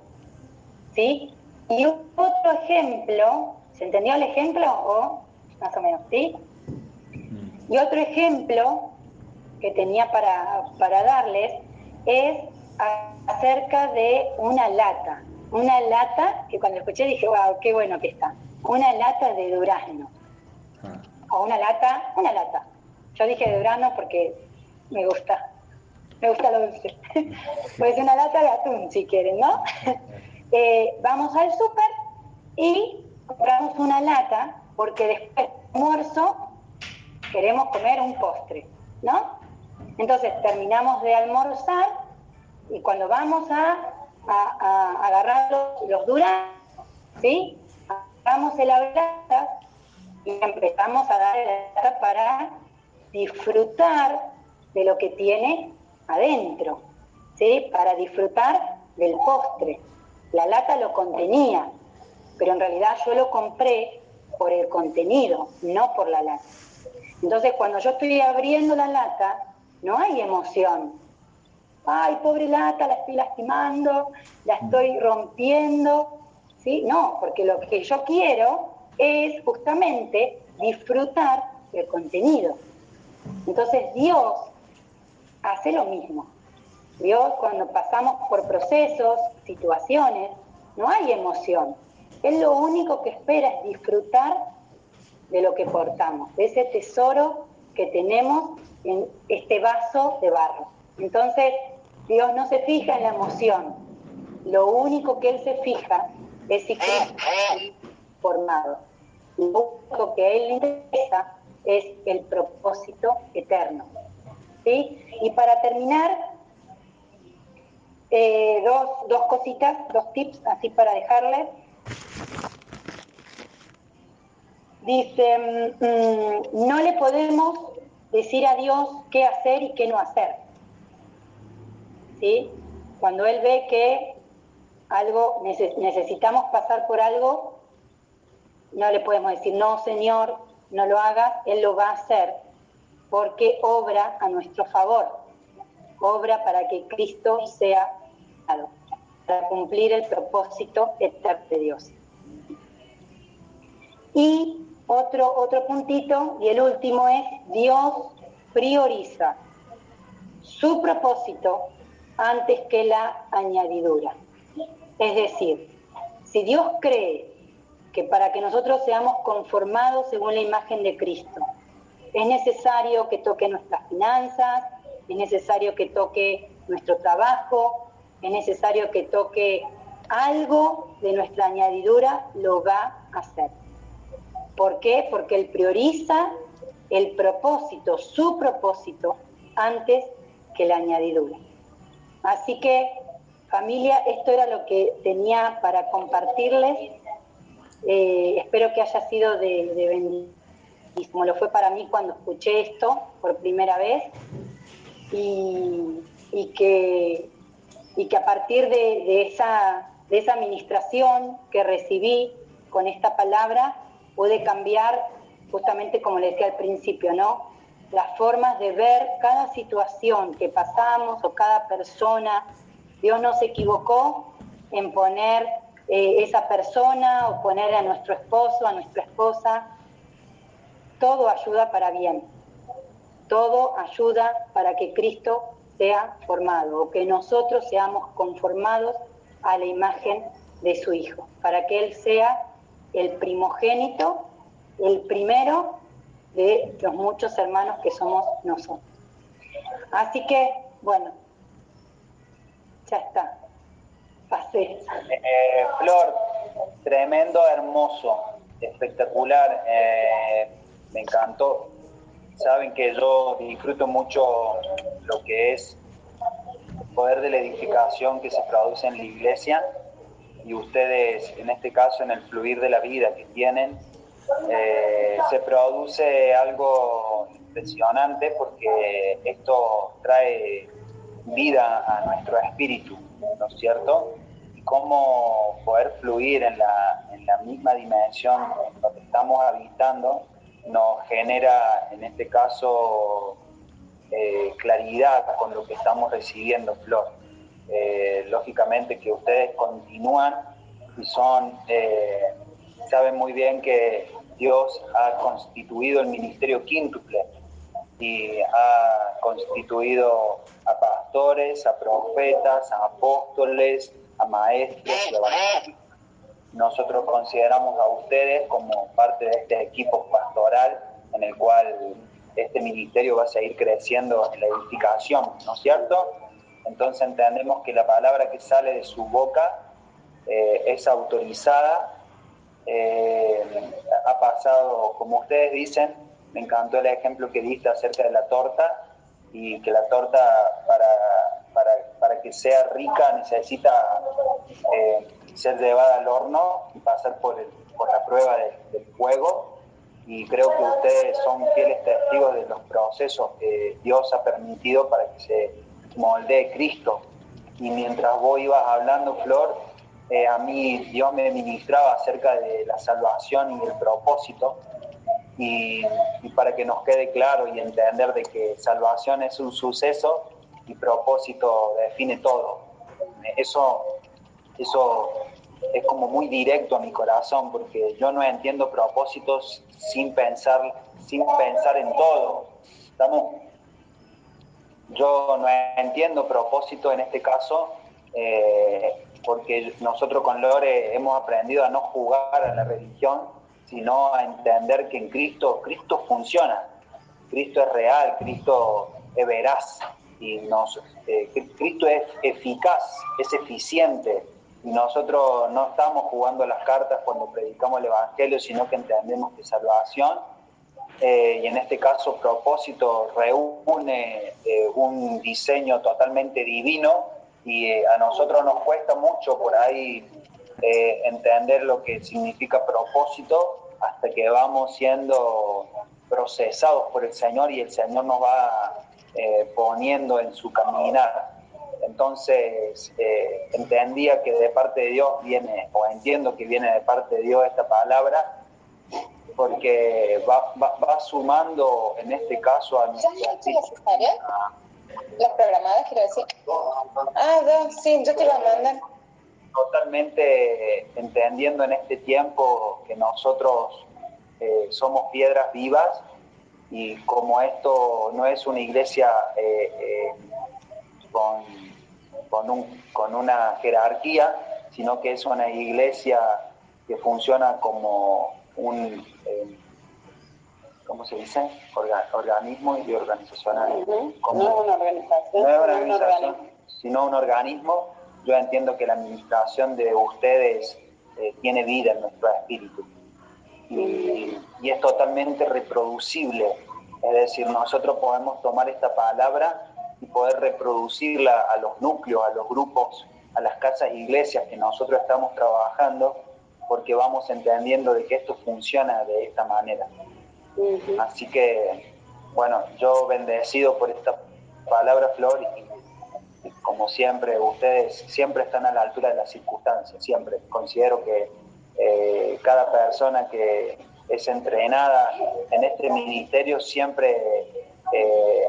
¿Sí? Y otro ejemplo, ¿se entendió el ejemplo o más o menos, sí? Y otro ejemplo que tenía para, para darles es acerca de una lata. Una lata que cuando escuché dije, wow, qué bueno que está. Una lata de durazno. O una lata, una lata. Yo dije de durazno porque me gusta. Me gusta lo dulce. *laughs* pues una lata de atún, si quieren, ¿no? *laughs* Eh, vamos al súper y compramos una lata porque después del almuerzo queremos comer un postre, ¿no? Entonces terminamos de almorzar y cuando vamos a, a- agarrar los, los duraznos, ¿sí? Agarramos el lata y empezamos a dar la para disfrutar de lo que tiene adentro, ¿sí? Para disfrutar del postre. La lata lo contenía, pero en realidad yo lo compré por el contenido, no por la lata. Entonces, cuando yo estoy abriendo la lata, no hay emoción. Ay, pobre lata, la estoy lastimando, la estoy rompiendo. ¿Sí? No, porque lo que yo quiero es justamente disfrutar del contenido. Entonces, Dios hace lo mismo. Dios, cuando pasamos por procesos, situaciones, no hay emoción. Él lo único que espera es disfrutar de lo que portamos, de ese tesoro que tenemos en este vaso de barro. Entonces, Dios no se fija en la emoción, lo único que Él se fija es si Cristo está formado. Lo único que a Él le interesa es el propósito eterno. ¿sí? Y para terminar, eh, dos, dos cositas, dos tips así para dejarles. Dice, mm, no le podemos decir a Dios qué hacer y qué no hacer. ¿Sí? Cuando Él ve que algo nece- necesitamos pasar por algo, no le podemos decir, no, Señor, no lo hagas, Él lo va a hacer, porque obra a nuestro favor, obra para que Cristo sea para cumplir el propósito eterno de Dios. Y otro, otro puntito, y el último es, Dios prioriza su propósito antes que la añadidura. Es decir, si Dios cree que para que nosotros seamos conformados según la imagen de Cristo, es necesario que toque nuestras finanzas, es necesario que toque nuestro trabajo, es necesario que toque algo de nuestra añadidura, lo va a hacer. ¿Por qué? Porque él prioriza el propósito, su propósito, antes que la añadidura. Así que, familia, esto era lo que tenía para compartirles. Eh, espero que haya sido de, de bendición, como lo fue para mí cuando escuché esto por primera vez, y, y que, y que a partir de, esa, de esa administración que recibí con esta palabra, puede cambiar, justamente como le decía al principio, ¿no? Las formas de ver cada situación que pasamos o cada persona. Dios no se equivocó en poner eh, esa persona o poner a nuestro esposo, a nuestra esposa. Todo ayuda para bien. Todo ayuda para que Cristo sea formado o que nosotros seamos conformados a la imagen de su Hijo, para que Él sea el primogénito, el primero de los muchos hermanos que somos nosotros. Así que, bueno, ya está. Eh, Flor, tremendo, hermoso, espectacular, eh, me encantó. Saben que yo disfruto mucho lo que es el poder de la edificación que se produce en la iglesia y ustedes, en este caso, en el fluir de la vida que tienen, eh, se produce algo impresionante porque esto trae vida a nuestro espíritu, ¿no es cierto? Y cómo poder fluir en la, en la misma dimensión donde estamos habitando nos genera, en este caso, eh, claridad con lo que estamos recibiendo, Flor. Eh, lógicamente que ustedes continúan y son, eh, saben muy bien que Dios ha constituido el ministerio quíntuple y ha constituido a pastores, a profetas, a apóstoles, a maestros y evangelistas. Nosotros consideramos a ustedes como parte de este equipo pastoral en el cual este ministerio va a seguir creciendo en la edificación, ¿no es cierto? Entonces entendemos que la palabra que sale de su boca eh, es autorizada, eh, ha pasado, como ustedes dicen, me encantó el ejemplo que diste acerca de la torta y que la torta para, para, para que sea rica necesita eh, ser llevada al horno y pasar por, el, por la prueba del, fuego y creo que ustedes son fieles testigos de los procesos que Dios ha permitido para que se moldee Cristo. Y mientras vos ibas hablando, Flor, eh, a mí Dios me ministraba acerca de la salvación y el propósito. Y, para que nos quede claro y entender de que salvación es un suceso y propósito define todo. Eso, eso es como muy directo a mi corazón porque yo no entiendo propósitos sin pensar, sin pensar en todo. Estamos yo no entiendo propósito en este caso, eh, porque nosotros con Lore hemos aprendido a no jugar a la religión, sino a entender que en Cristo, Cristo funciona, Cristo es real, Cristo es veraz, y nos, eh, Cristo es eficaz, es eficiente, y nosotros no estamos jugando las cartas cuando predicamos el Evangelio, sino que entendemos que salvación eh, y en este caso propósito reúne eh, un diseño totalmente divino. Y a nosotros nos cuesta mucho por ahí entender lo que significa propósito hasta que vamos siendo procesados por el Señor y el Señor nos va poniendo en su caminar. Entonces entendía que de parte de Dios viene, o entiendo que viene de parte de Dios esta palabra, porque va, va, va, sumando en este caso a ¿Ya has hecho las tareas? Las programadas, quiero decir. Ah, no, sí, yo te las mandan. Totalmente entendiendo en este tiempo que nosotros eh, somos piedras vivas y como esto no es una iglesia eh, eh, con, con, un, con una jerarquía, sino que es una iglesia que funciona como un, eh, ¿cómo se dice? Orga- organismo y organizacional. Como- No es una organización, no es una organización, sino un organismo. Yo entiendo que la administración de ustedes eh, tiene vida en nuestro espíritu y, y es totalmente reproducible. Es decir, nosotros podemos tomar esta palabra y poder reproducirla a los núcleos, a los grupos, a las casas e iglesias que nosotros estamos trabajando, porque vamos entendiendo de que esto funciona de esta manera. Así que, bueno, yo bendecido por esta palabra, Flor, y como siempre, ustedes siempre están a la altura de las circunstancias, siempre. Considero que eh, cada persona que es entrenada en este ministerio siempre eh,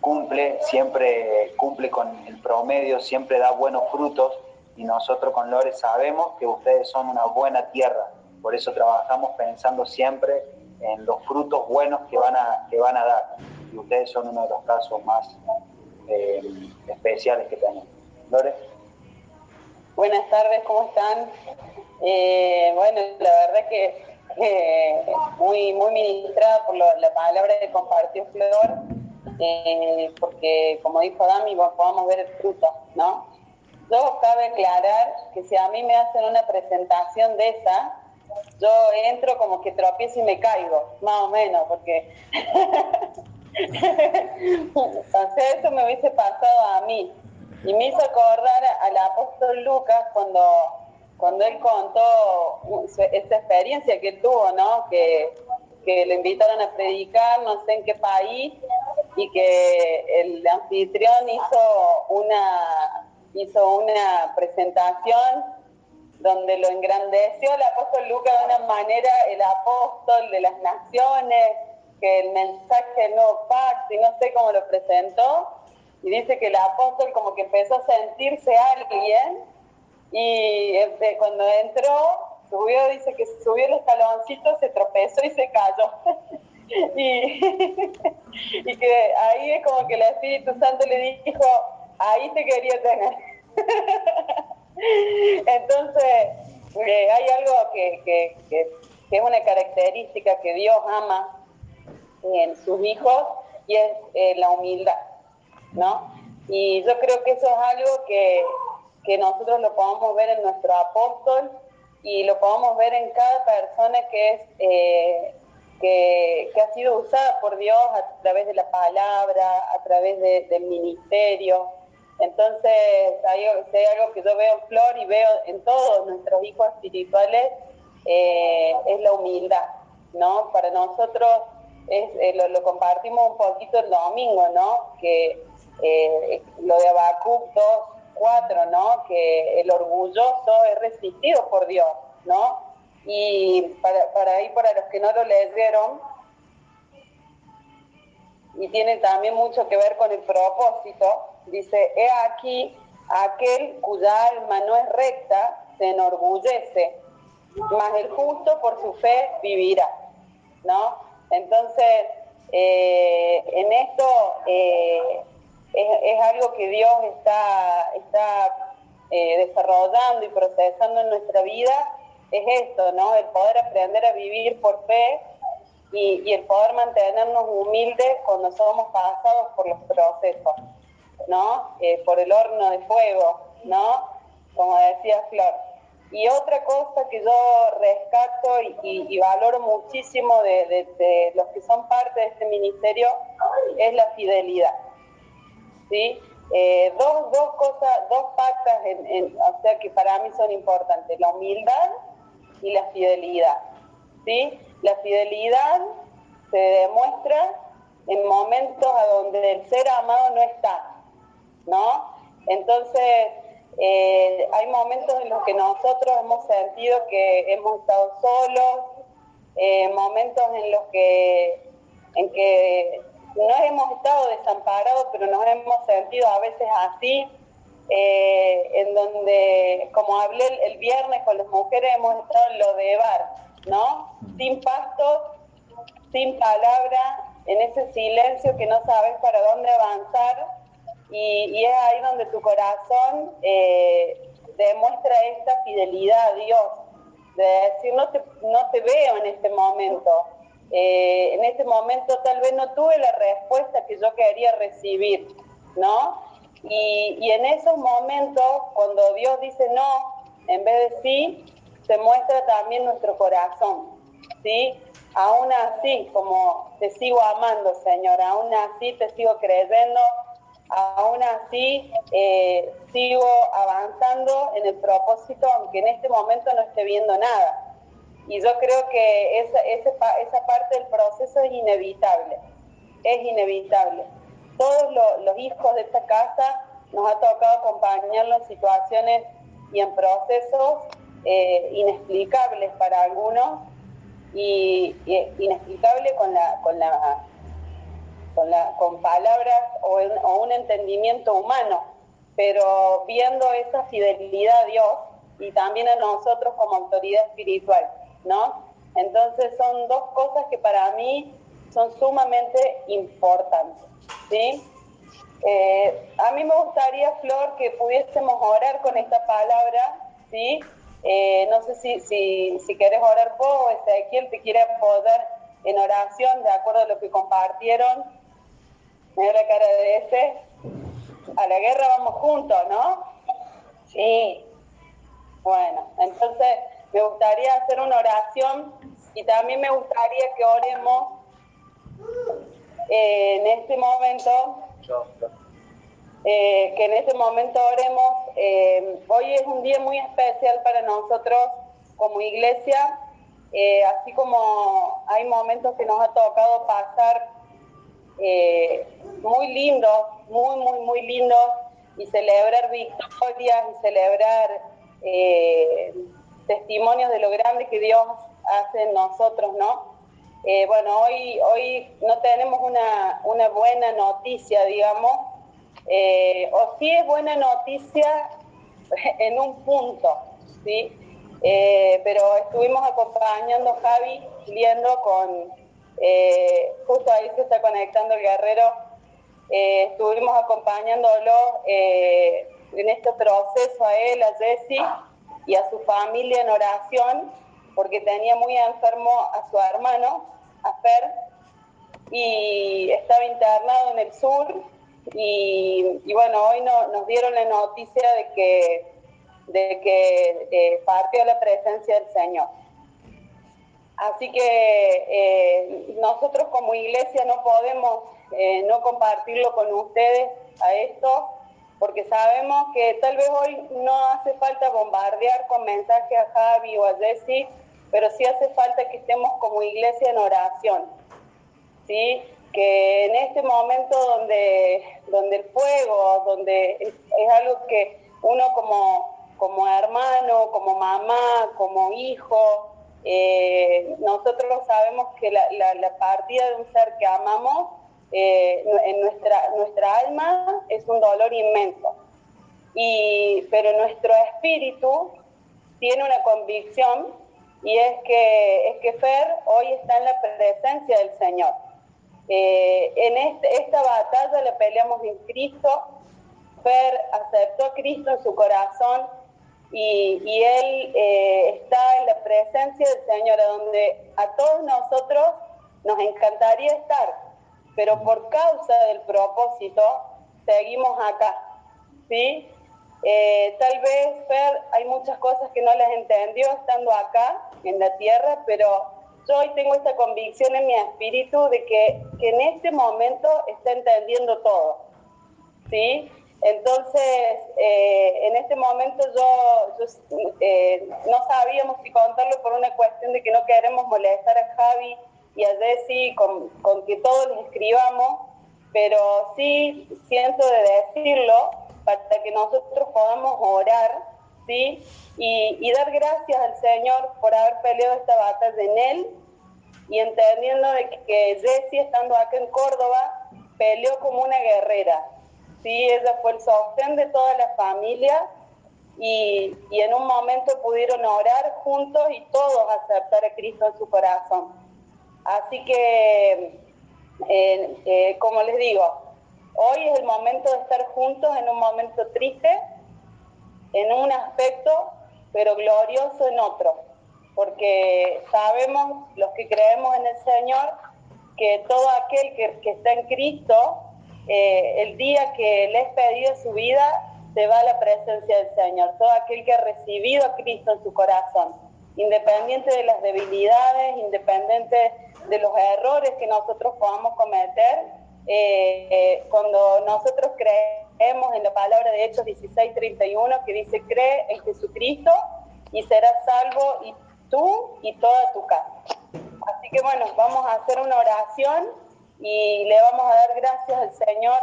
cumple, siempre cumple con el promedio, siempre da buenos frutos y nosotros con Lore sabemos que ustedes son una buena tierra, por eso trabajamos pensando siempre en los frutos buenos que van a, que van a dar y ustedes son uno de los casos más eh, especiales que tenemos. Lore. Buenas tardes, ¿cómo están? Eh, bueno, la verdad que muy, muy ministrada por la palabra que compartió Flor, eh, porque como dijo Dami, podamos ver el fruto, ¿no? Yo cabe aclarar que si a mí me hacen una presentación de esa, yo entro como que tropiezo y me caigo, más o menos, porque *laughs* *laughs* eso me hubiese pasado a mí. Y me hizo acordar al apóstol Lucas cuando, cuando él contó esta experiencia que tuvo, ¿no? Que, que lo invitaron a predicar, no sé en qué país, y que el anfitrión hizo una, hizo una presentación donde lo engrandeció el apóstol Lucas de una manera, el apóstol de las naciones, que el mensaje nuevo pacto, y no sé cómo lo presentó, y dice que el apóstol como que empezó a sentirse alguien, y este, cuando entró, subió, dice que subió el escaloncito, se tropezó y se cayó. *laughs* *laughs* y, que ahí es como que el Espíritu Santo le dijo, ahí te quería tener. *laughs* Entonces, eh, hay algo que es una característica que Dios ama en sus hijos y es eh, la humildad, ¿no? Y yo creo que eso es algo que, que nosotros lo podemos ver en nuestro apóstol y lo podemos ver en cada persona que es eh, que, que ha sido usada por Dios a través de la palabra, a través de- del ministerio. Entonces, hay, hay algo que yo veo en Flor y veo en todos nuestros hijos espirituales, eh, es la humildad, ¿no? Para nosotros eh, lo, lo compartimos un poquito el domingo, ¿no? Que eh, lo de Habacuc 2, 4, ¿no? Que el orgulloso es resistido por Dios, ¿no? Y para, para ahí, para los que no lo leyeron, y tiene también mucho que ver con el propósito, dice, he aquí aquel cuya alma no es recta, se enorgullece, mas el justo por su fe vivirá, ¿no? Entonces, eh, en esto eh, es, algo que Dios está, está eh, desarrollando y procesando en nuestra vida, es esto, ¿no? El poder aprender a vivir por fe y, y el poder mantenernos humildes cuando somos pasados por los procesos, ¿no? Por el horno de fuego, ¿no? Como decía Flor. Y otra cosa que yo rescato y, valoro muchísimo de, los que son parte de este ministerio es la fidelidad. ¿sí? Eh, dos, dos cosas, dos patas, en- o sea, que para mí son importantes, la humildad y la fidelidad. ¿sí? La fidelidad se demuestra en momentos a donde el ser amado no está, ¿no? Entonces, eh, hay momentos en los que nosotros hemos sentido que hemos estado solos, eh, momentos en los que, en que no hemos estado desamparados, pero nos hemos sentido a veces así, eh, en donde, como hablé el, viernes con las mujeres, hemos estado en lo de bar, ¿no? Sin pasto, sin palabra, en ese silencio que no sabes para dónde avanzar, y, y es ahí donde tu corazón eh, demuestra esta fidelidad a Dios, de decir, no te, no te veo en este momento, eh, en ese momento tal vez no tuve la respuesta que yo quería recibir, ¿no? Y, y en esos momentos, cuando Dios dice no, en vez de sí, se muestra también nuestro corazón, ¿sí? Aún así, como te sigo amando, Señor, aún así te sigo creyendo, aún así eh, sigo avanzando en el propósito, aunque en este momento no esté viendo nada. Y yo creo que esa, esa, esa parte del proceso es inevitable, es inevitable. Todos los, los hijos de esta casa nos ha tocado acompañarlos en situaciones y en procesos eh, inexplicables para algunos y, y inexplicable con la, con la con, la, con palabras o, en, o, un entendimiento humano, pero viendo esa fidelidad a Dios y también a nosotros como autoridad espiritual, ¿no? Entonces son dos cosas que para mí son sumamente importantes, ¿sí? Eh, a mí me gustaría, Flor, que pudiésemos orar con esta palabra, ¿sí? Eh, no sé si, si, si querés orar vos, Ezequiel te quiere poder en oración, de acuerdo a lo que compartieron, la cara de ese. A la guerra vamos juntos, ¿no? Sí. Bueno, entonces me gustaría hacer una oración y también me gustaría que oremos eh, en este momento. Eh, que en este momento oremos. Eh, hoy es un día muy especial para nosotros como iglesia, así como hay momentos que nos ha tocado pasar eh, muy lindo, muy, muy, muy lindo, y celebrar victorias y celebrar eh, testimonios de lo grande que Dios hace en nosotros, ¿no? Eh, bueno, hoy, hoy no tenemos una, una buena noticia, digamos, o sí es buena noticia *laughs* en un punto, ¿sí? Pero estuvimos acompañando a Javi, viendo con eh, justo ahí se está conectando el guerrero. Eh, estuvimos acompañándolo eh, en este proceso a él, a Jesse y a su familia en oración, porque tenía muy enfermo a su hermano, a Fer, y estaba internado en el sur. Y, bueno, hoy no, nos dieron la noticia de que, de que partió la presencia del Señor. Así que eh, nosotros como iglesia no podemos eh, no compartirlo con ustedes a esto, porque sabemos que tal vez hoy no hace falta bombardear con mensajes a Javi o a Jesse, pero sí hace falta que estemos como iglesia en oración. ¿sí? Que en este momento donde, donde el fuego, donde es algo que uno como, como hermano, como mamá, como hijo, eh, nosotros sabemos que la, la, la, partida de un ser que amamos eh, en nuestra, nuestra alma es un dolor inmenso. Y, pero nuestro espíritu tiene una convicción y es que, es que Fer hoy está en la presencia del Señor. Eh, en este, esta batalla la peleamos en Cristo. Fer aceptó a Cristo en su corazón y, y Él eh, está en la presencia del Señor, donde a todos nosotros nos encantaría estar, pero por causa del propósito seguimos acá, ¿sí? Eh, tal vez, Fer, hay muchas cosas que no las entendió estando acá en la tierra, pero yo hoy tengo esta convicción en mi espíritu de que, que en este momento está entendiendo todo, ¿sí? Entonces, eh, en este momento yo, eh, no sabíamos si contarlo por una cuestión de que no queremos molestar a Javi y a Jessy con, que todos les escribamos, pero sí siento de decirlo para que nosotros podamos orar, ¿sí? Y, dar gracias al Señor por haber peleado esta batalla en Él y entendiendo de que Jessy, estando acá en Córdoba, peleó como una guerrera, sí, ella fue el sostén de toda la familia y, y, en un momento pudieron orar juntos y todos aceptar a Cristo en su corazón. Así que, eh, eh, como les digo, hoy es el momento de estar juntos en un momento triste, en un aspecto, pero glorioso en otro. porque sabemos, los que creemos en el Señor, que todo aquel que, que está en Cristo, eh, el día que le es pedido su vida, se va a la presencia del Señor. Todo aquel que ha recibido a Cristo en su corazón, independiente de las debilidades, independiente de los errores que nosotros podamos cometer, eh, eh, cuando nosotros creemos en la palabra de Hechos 16, 31, que dice, cree en Jesucristo y serás salvo y tú y toda tu casa. Así que bueno, vamos a hacer una oración y le vamos a dar gracias al Señor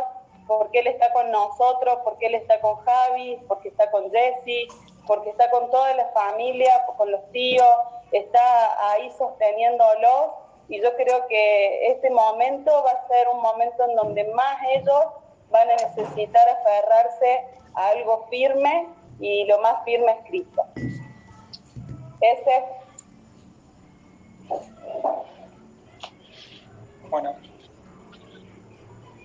porque Él está con nosotros, porque Él está con Javi, porque está con Jesse, porque está con toda la familia, con los tíos, está ahí sosteniéndolo y yo creo que este momento va a ser un momento en donde más ellos van a necesitar aferrarse a algo firme y lo más firme es Cristo. Ese. Bueno,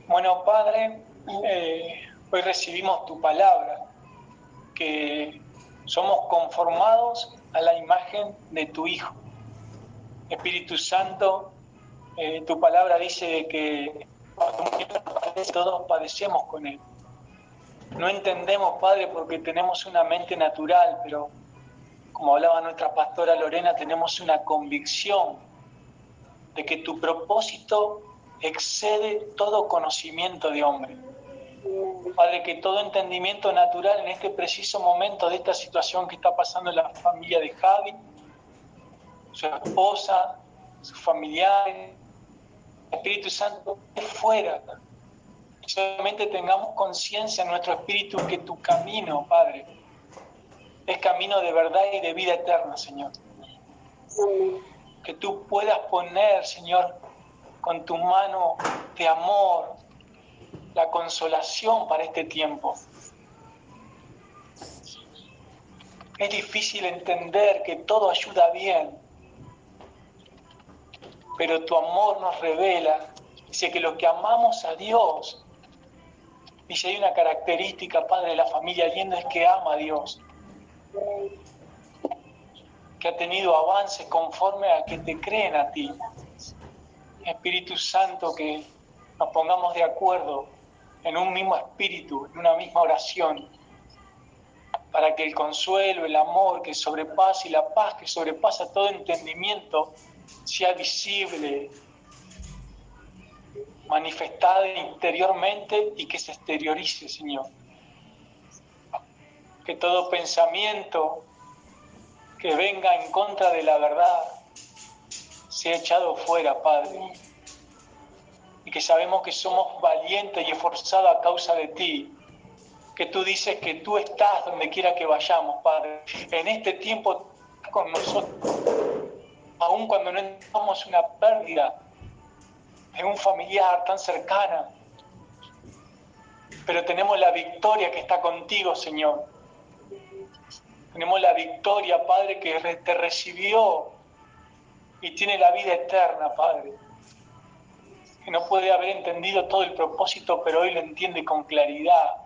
bueno Padre, eh, hoy recibimos tu palabra, que somos conformados a la imagen de tu Hijo. Espíritu Santo, eh, tu palabra dice que todos padecemos con Él. No entendemos, Padre, porque tenemos una mente natural, pero como hablaba nuestra pastora Lorena, tenemos una convicción de que tu propósito excede todo conocimiento de hombre. Padre, que todo entendimiento natural en este preciso momento de esta situación que está pasando en la familia de Javi, su esposa, sus familiares, Espíritu Santo, fuera. Solamente tengamos conciencia en nuestro espíritu que tu camino, Padre, es camino de verdad y de vida eterna, Señor. Que tú puedas poner, Señor, con tu mano de amor, la consolación para este tiempo. Es difícil entender que todo ayuda bien, pero tu amor nos revela, dice que lo que amamos a Dios, dice, hay una característica, Padre, de la familia Allende es que ama a Dios, que ha tenido avances conforme a que te creen a ti. Espíritu Santo, que nos pongamos de acuerdo en un mismo espíritu, en una misma oración, para que el consuelo, el amor que sobrepasa y la paz que sobrepasa todo entendimiento sea visible, manifestada interiormente y que se exteriorice, Señor. Que todo pensamiento que venga en contra de la verdad sea echado fuera, Padre. Y que sabemos que somos valientes y esforzados a causa de ti. Que tú dices que tú estás donde quiera que vayamos, Padre. En este tiempo con nosotros aun cuando no entendamos una pérdida de un familiar tan cercana. Pero tenemos la victoria que está contigo, Señor. Tenemos la victoria, Padre, que te recibió y tiene la vida eterna, Padre. Que no puede haber entendido todo el propósito, pero hoy lo entiende con claridad.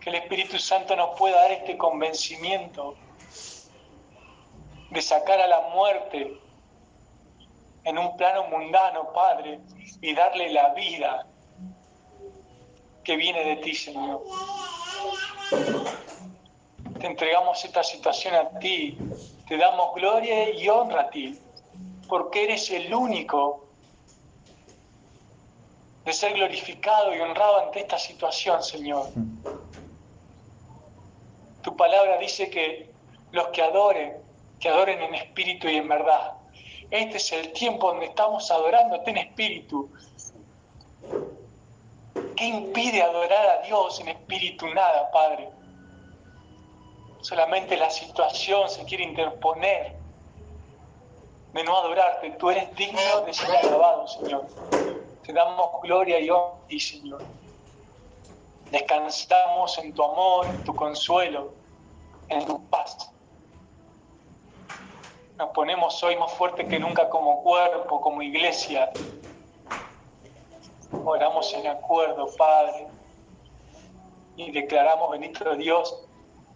Que el Espíritu Santo nos pueda dar este convencimiento de sacar a la muerte en un plano mundano, Padre, y darle la vida que viene de ti, Señor. Te entregamos esta situación a ti, te damos gloria y honra a ti, porque eres el único de ser glorificado y honrado ante esta situación, Señor. Tu palabra dice que los que adoren que adoren en espíritu y en verdad. Este es el tiempo donde estamos adorándote en espíritu. ¿Qué impide adorar a Dios en espíritu? Nada, Padre. Solamente la situación se quiere interponer de no adorarte. Tú eres digno de ser alabado, Señor. Te damos gloria y honra, Señor. Descansamos en tu amor, en tu consuelo, en tu paz. Nos ponemos hoy más fuerte que nunca como cuerpo, como iglesia. Oramos en acuerdo, Padre, y declaramos, bendito Dios,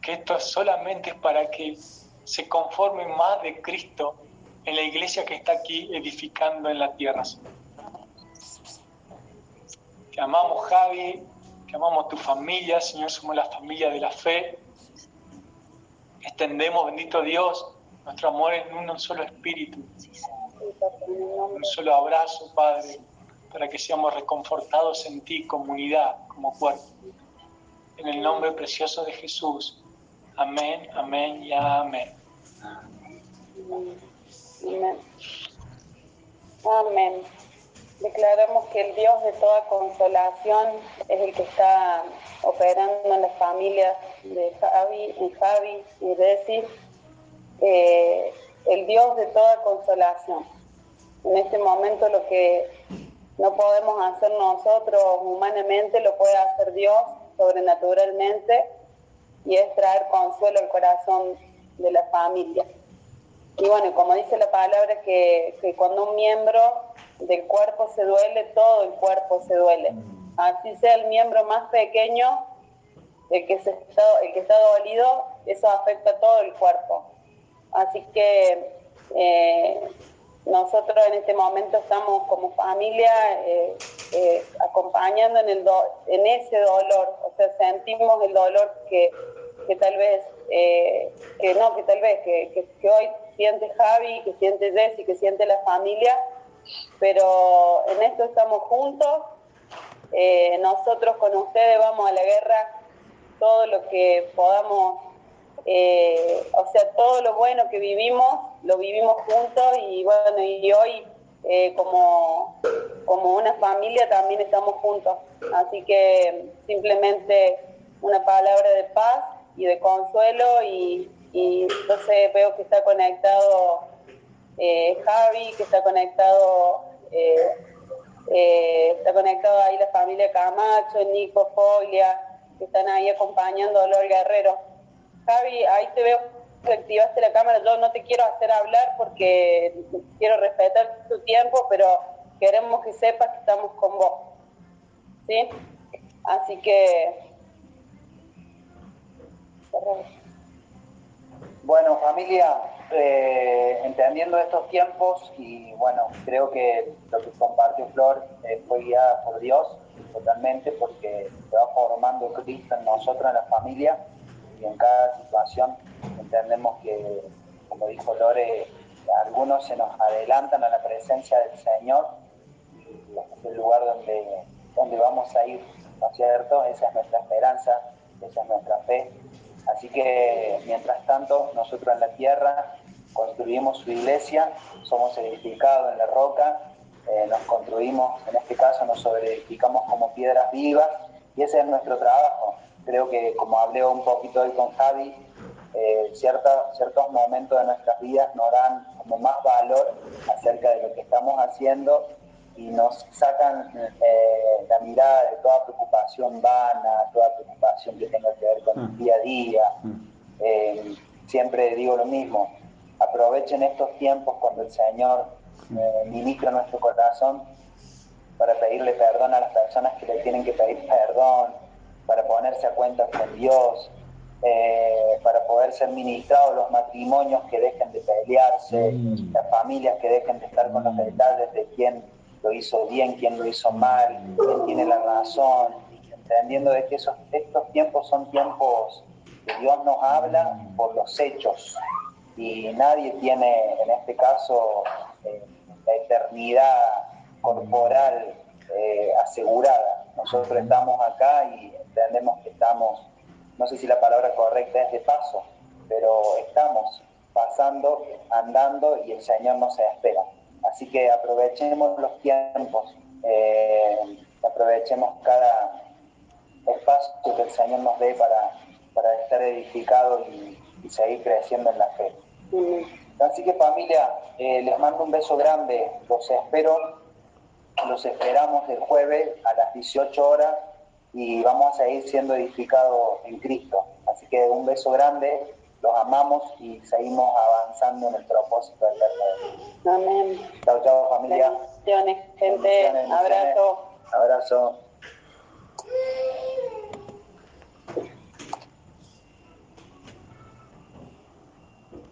que esto solamente es para que se conforme más de Cristo en la iglesia que está aquí edificando en la tierra. Te amamos, Javi, te amamos tu familia, Señor, somos la familia de la fe. Extendemos, bendito Dios, nuestro amor en un solo espíritu, un solo abrazo, Padre, para que seamos reconfortados en ti, comunidad, como cuerpo. En el nombre precioso de Jesús. Amén, amén y amén. Amén. Declaramos que el Dios de toda consolación es el que está operando en las familias de Javi, y Javi y Desi. Eh, el Dios de toda consolación. En este momento lo que no podemos hacer nosotros humanamente lo puede hacer Dios sobrenaturalmente y es traer consuelo al corazón de la familia. Y bueno, como dice la palabra, que, que cuando un miembro del cuerpo se duele, todo el cuerpo se duele. Así sea el miembro más pequeño, el que, se está, el que está dolido, eso afecta a todo el cuerpo. Así que eh, nosotros en este momento estamos como familia eh, eh, acompañando en, el en ese dolor, o sea, sentimos el dolor que, que tal vez, que no, que tal vez, que, que hoy siente Javi, que siente Jessy, que siente la familia, pero en esto estamos juntos. Eh, nosotros con ustedes vamos a la guerra todo lo que podamos, eh, o sea, todo lo bueno que vivimos, lo vivimos juntos y bueno, y hoy eh, como, como una familia también estamos juntos. Así que simplemente una palabra de paz y de consuelo y, y entonces veo que está conectado eh, Javi, que está conectado, eh, eh, está conectado ahí la familia Camacho, Nico Foglia, que están ahí acompañando a Lor Guerrero. Javi, ahí te veo activaste la cámara, yo no te quiero hacer hablar porque quiero respetar tu tiempo, pero queremos que sepas que estamos con vos. ¿Sí? Así que... Bueno, familia, eh, entendiendo estos tiempos y bueno, creo que lo que compartió Flor eh, fue guiada por Dios totalmente porque se va formando Cristo en nosotros, en la familia y en cada situación entendemos que, como dijo Lore, algunos se nos adelantan a la presencia del Señor y el lugar donde, donde vamos a ir, ¿no es cierto? Esa es nuestra esperanza, esa es nuestra fe Así que, mientras tanto, nosotros en la tierra construimos su iglesia, somos edificados en la roca, eh, nos construimos, en este caso nos sobreedificamos como piedras vivas y ese es nuestro trabajo. Creo que, como hablé un poquito hoy con Javi, eh, ciertos momentos de nuestras vidas nos dan como más valor acerca de lo que estamos haciendo y nos sacan eh, la mirada de toda preocupación vana, toda preocupación que tenga que ver con el mm. día a día. Mm. Eh, siempre digo lo mismo, aprovechen estos tiempos cuando el Señor eh, ministra nuestro corazón para pedirle perdón a las personas que le tienen que pedir perdón, para ponerse a cuenta con Dios, para poder ser ministrados los matrimonios que dejen de pelearse, mm. las familias que dejen de estar con los detalles de quién lo hizo bien, quién lo hizo mal, quién tiene la razón, entendiendo de que esos, estos tiempos son tiempos que Dios nos habla por los hechos y nadie tiene en este caso eh, la eternidad corporal eh, asegurada. Nosotros estamos acá y entendemos que estamos, no sé si la palabra correcta es de paso, pero estamos pasando, andando y el Señor nos espera. Así que aprovechemos los tiempos, eh, aprovechemos cada espacio que el Señor nos dé para, para estar edificados y, seguir creciendo en la fe. Así que familia, eh, les mando un beso grande, los espero, los esperamos el jueves a las 18 horas y vamos a seguir siendo edificados en Cristo. Así que un beso grande, los amamos y seguimos avanzando en el propósito del Eterno. Amén. Chao, chao familia. Gente. Abrazo. Abrazo.